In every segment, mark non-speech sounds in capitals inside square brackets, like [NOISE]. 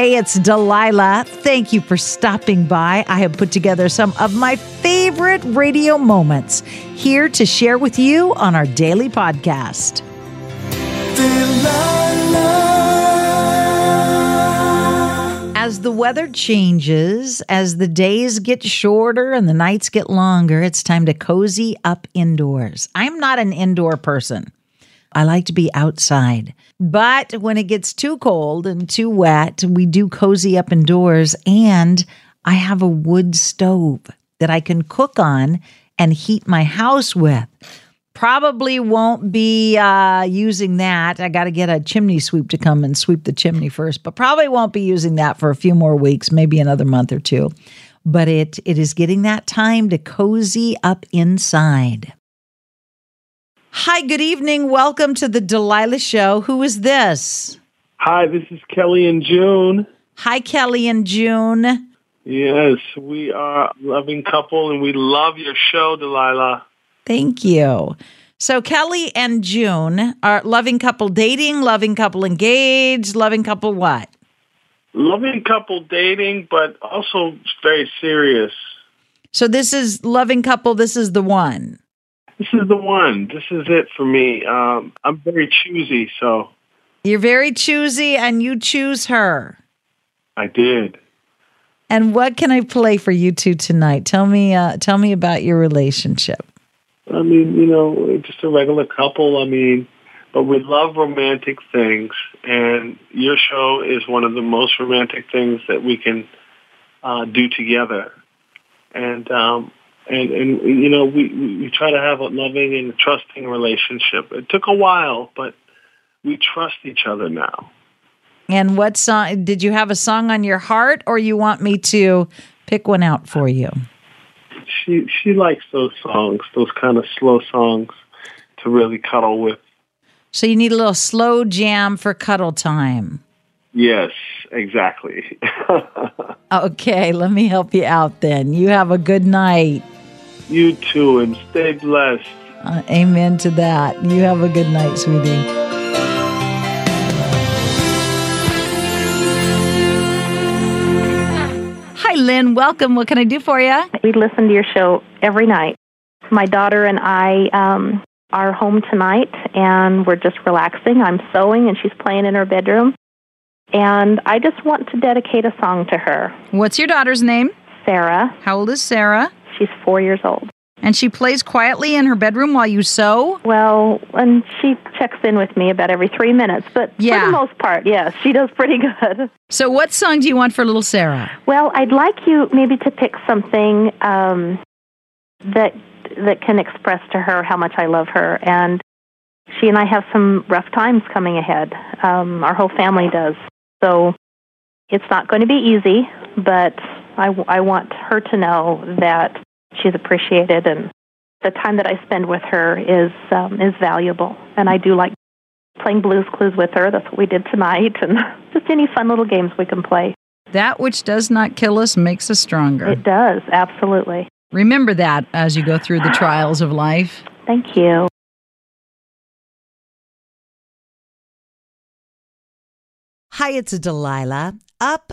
Hey, it's Delilah. Thank you for stopping by. I have put together some of my favorite radio moments here to share with you on our daily podcast. As the weather changes, as the days get shorter and the nights get longer, it's time to cozy up indoors. I'm not an indoor person. I like to be outside. But when it gets too cold and too wet, we do cozy up indoors. And I have a wood stove that I can cook on and heat my house with. Probably won't be uh, using that. I got to get a chimney sweep to come and sweep the chimney first, but probably won't be using that for a few more weeks, maybe another month or two. But it it is getting that time to cozy up inside. Hi, good evening. Welcome to the Delilah Show. Who is this? Hi, this is Kelly and June. Hi, Kelly and June. Yes, we are a loving couple and we love your show, Delilah. Thank you. So, Kelly and June are loving couple dating, loving couple engaged, loving couple what? Loving couple dating, but also very serious. So, this is loving couple, this is the one. This is the one. This is it for me. Um, I'm very choosy, so You're very choosy and you choose her. I did. And what can I play for you two tonight? Tell me uh, tell me about your relationship. I mean, you know, just a regular couple. I mean, but we love romantic things, and your show is one of the most romantic things that we can uh, do together. And um, and and you know, we we try to have a loving and trusting relationship. It took a while, but we trust each other now. And what song did you have a song on your heart or you want me to pick one out for you? She she likes those songs, those kind of slow songs, to really cuddle with. So you need a little slow jam for cuddle time. Yes, exactly. [LAUGHS] Okay, let me help you out then. You have a good night. You too, and stay blessed. Uh, amen to that. You have a good night, sweetie. Hi, Lynn. Welcome. What can I do for you? We listen to your show every night. My daughter and I um, are home tonight, and we're just relaxing. I'm sewing, and she's playing in her bedroom. And I just want to dedicate a song to her, What's your daughter's name? Sarah. How old is Sarah? She's four years old. And she plays quietly in her bedroom while you sew? Well, and she checks in with me about every three minutes, but Yeah. for the most part, yes, she does pretty good. [LAUGHS] So, what song do you want for little Sarah? Well, I'd like you maybe to pick something um, that that can express to her how much I love her. And she and I have some rough times coming ahead. Um, our whole family does. So it's not going to be easy, but I, I want her to know that she's appreciated and the time that I spend with her is um, is valuable. And I do like playing Blues Clues with her. That's what we did tonight, and [LAUGHS] just any fun little games we can play. That which does not kill us makes us stronger. It does, absolutely. Remember that as you go through the trials of life. Thank you. Hi, it's Delilah. Up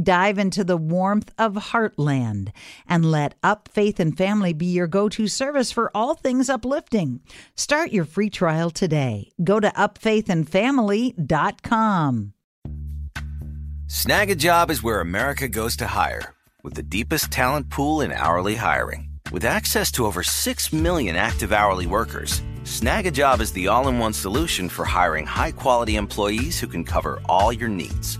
Dive into the warmth of Heartland and let Up Faith and Family be your go to service for all things uplifting. Start your free trial today. Go to upfaithandfamily.com. Snagajob is where America goes to hire, with the deepest talent pool in hourly hiring. With access to over 6 million active hourly workers, Snagajob is the all in one solution for hiring high quality employees who can cover all your needs.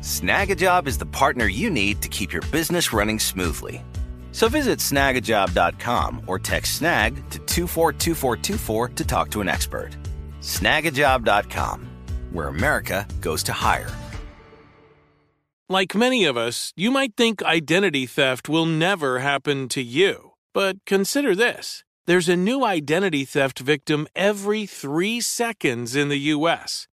Snagajob is the partner you need to keep your business running smoothly. So visit snagajob.com or text snag to 242424 to talk to an expert. Snagajob.com, where America goes to hire. Like many of us, you might think identity theft will never happen to you. But consider this there's a new identity theft victim every three seconds in the U.S.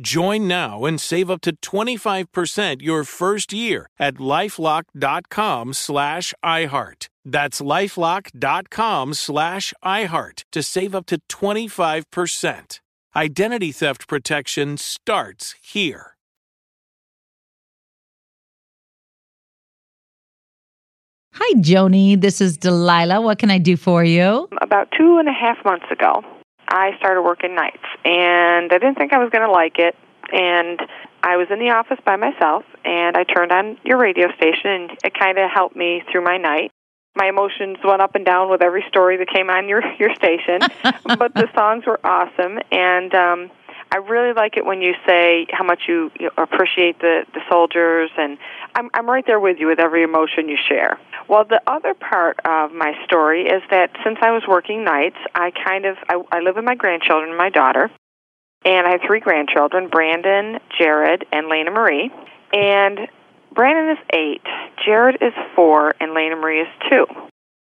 Join now and save up to 25% your first year at lifelock.com slash iHeart. That's lifelock.com slash iHeart to save up to 25%. Identity theft protection starts here. Hi, Joni. This is Delilah. What can I do for you? About two and a half months ago, I started working nights, and I didn't think I was going to like it. And I was in the office by myself, and I turned on your radio station, and it kind of helped me through my night. My emotions went up and down with every story that came on your [LAUGHS] your station, [LAUGHS] but the songs were awesome, and um, I really like it when you say how much you, you appreciate the the soldiers, and I'm I'm right there with you with every emotion you share. Well, the other part of my story is that since I was working nights, I kind of I, I live with my grandchildren, and my daughter, and I have three grandchildren: Brandon, Jared, and Lena Marie. And Brandon is eight, Jared is four, and Lena Marie is two.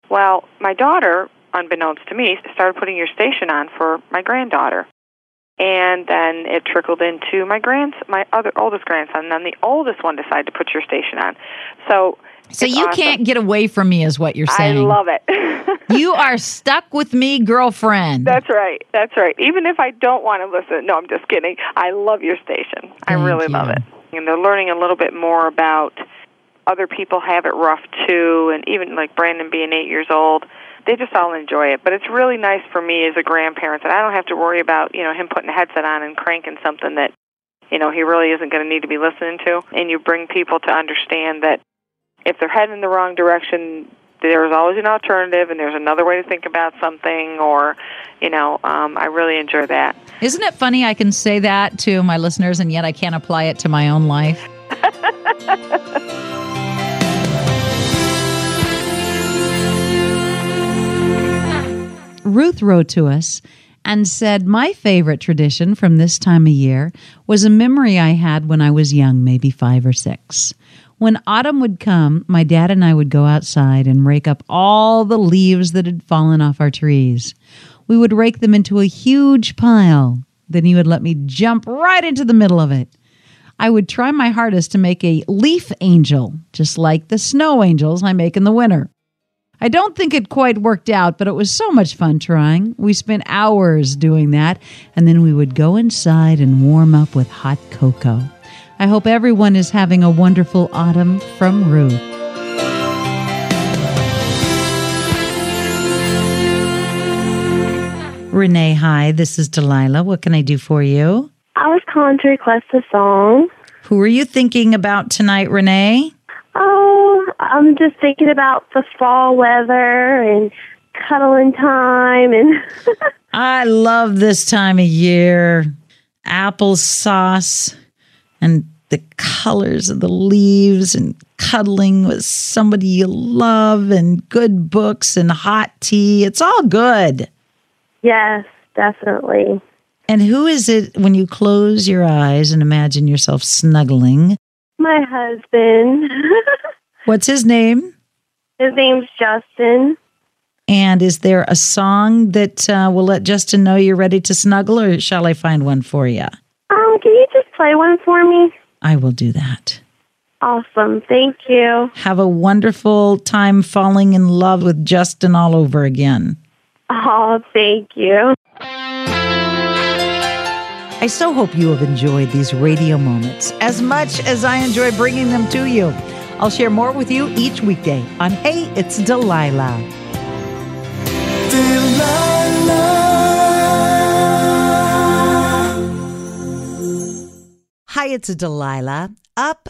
Well, my daughter, unbeknownst to me, started putting your station on for my granddaughter and then it trickled into my grand my other oldest grandson and then the oldest one decided to put your station on. So so you awesome. can't get away from me is what you're saying. i love it. [LAUGHS] You are stuck with me girlfriend. That's right. That's right. Even if i don't want to listen no i'm just kidding. I love your station. I really you. love it. And they're learning a little bit more about other people have it rough too and even like brandon being eight years old they just all enjoy it. But it's really nice for me as a grandparent that I don't have to worry about, you know, him putting a headset on and cranking something that, you know, he really isn't going to need to be listening to. And you bring people to understand that if they're heading in the wrong direction, there's always an alternative and there's another way to think about something or, you know, um, I really enjoy that. isn't it funny i can say that to my listeners and yet i can't apply it to my own life [LAUGHS] Ruth wrote to us and said, My favorite tradition from this time of year was a memory I had when I was young, maybe five or six. When autumn would come, my dad and I would go outside and rake up all the leaves that had fallen off our trees. We would rake them into a huge pile. Then he would let me jump right into the middle of it. I would try my hardest to make a leaf angel, just like the snow angels I make in the winter. I don't think it quite worked out, but it was so much fun trying. We spent hours doing that, and then we would go inside and warm up with hot cocoa. I hope everyone is having a wonderful autumn from Ruth. Renee, hi, this is Delilah. What can I do for you? I was calling to request a song. Who are you thinking about tonight, Renee? I'm just thinking about the fall weather and cuddling time and [LAUGHS] I love this time of year. Applesauce and the colors of the leaves and cuddling with somebody you love and good books and hot tea. It's all good. yes, definitely. And who is it when you close your eyes and imagine yourself snuggling? my husband. [LAUGHS] What's his name? His name's Justin. And is there a song that uh, will let Justin know you're ready to snuggle, or shall I find one for you? Um, can you just play one for me? I will do that. Awesome. Thank you. Have a wonderful time falling in love with Justin all over again. Oh, thank you. I so hope you have enjoyed these radio moments as much as I enjoy bringing them to you. I'll share more with you each weekday on Hey, It's Delilah. Hi, it's Delilah. Up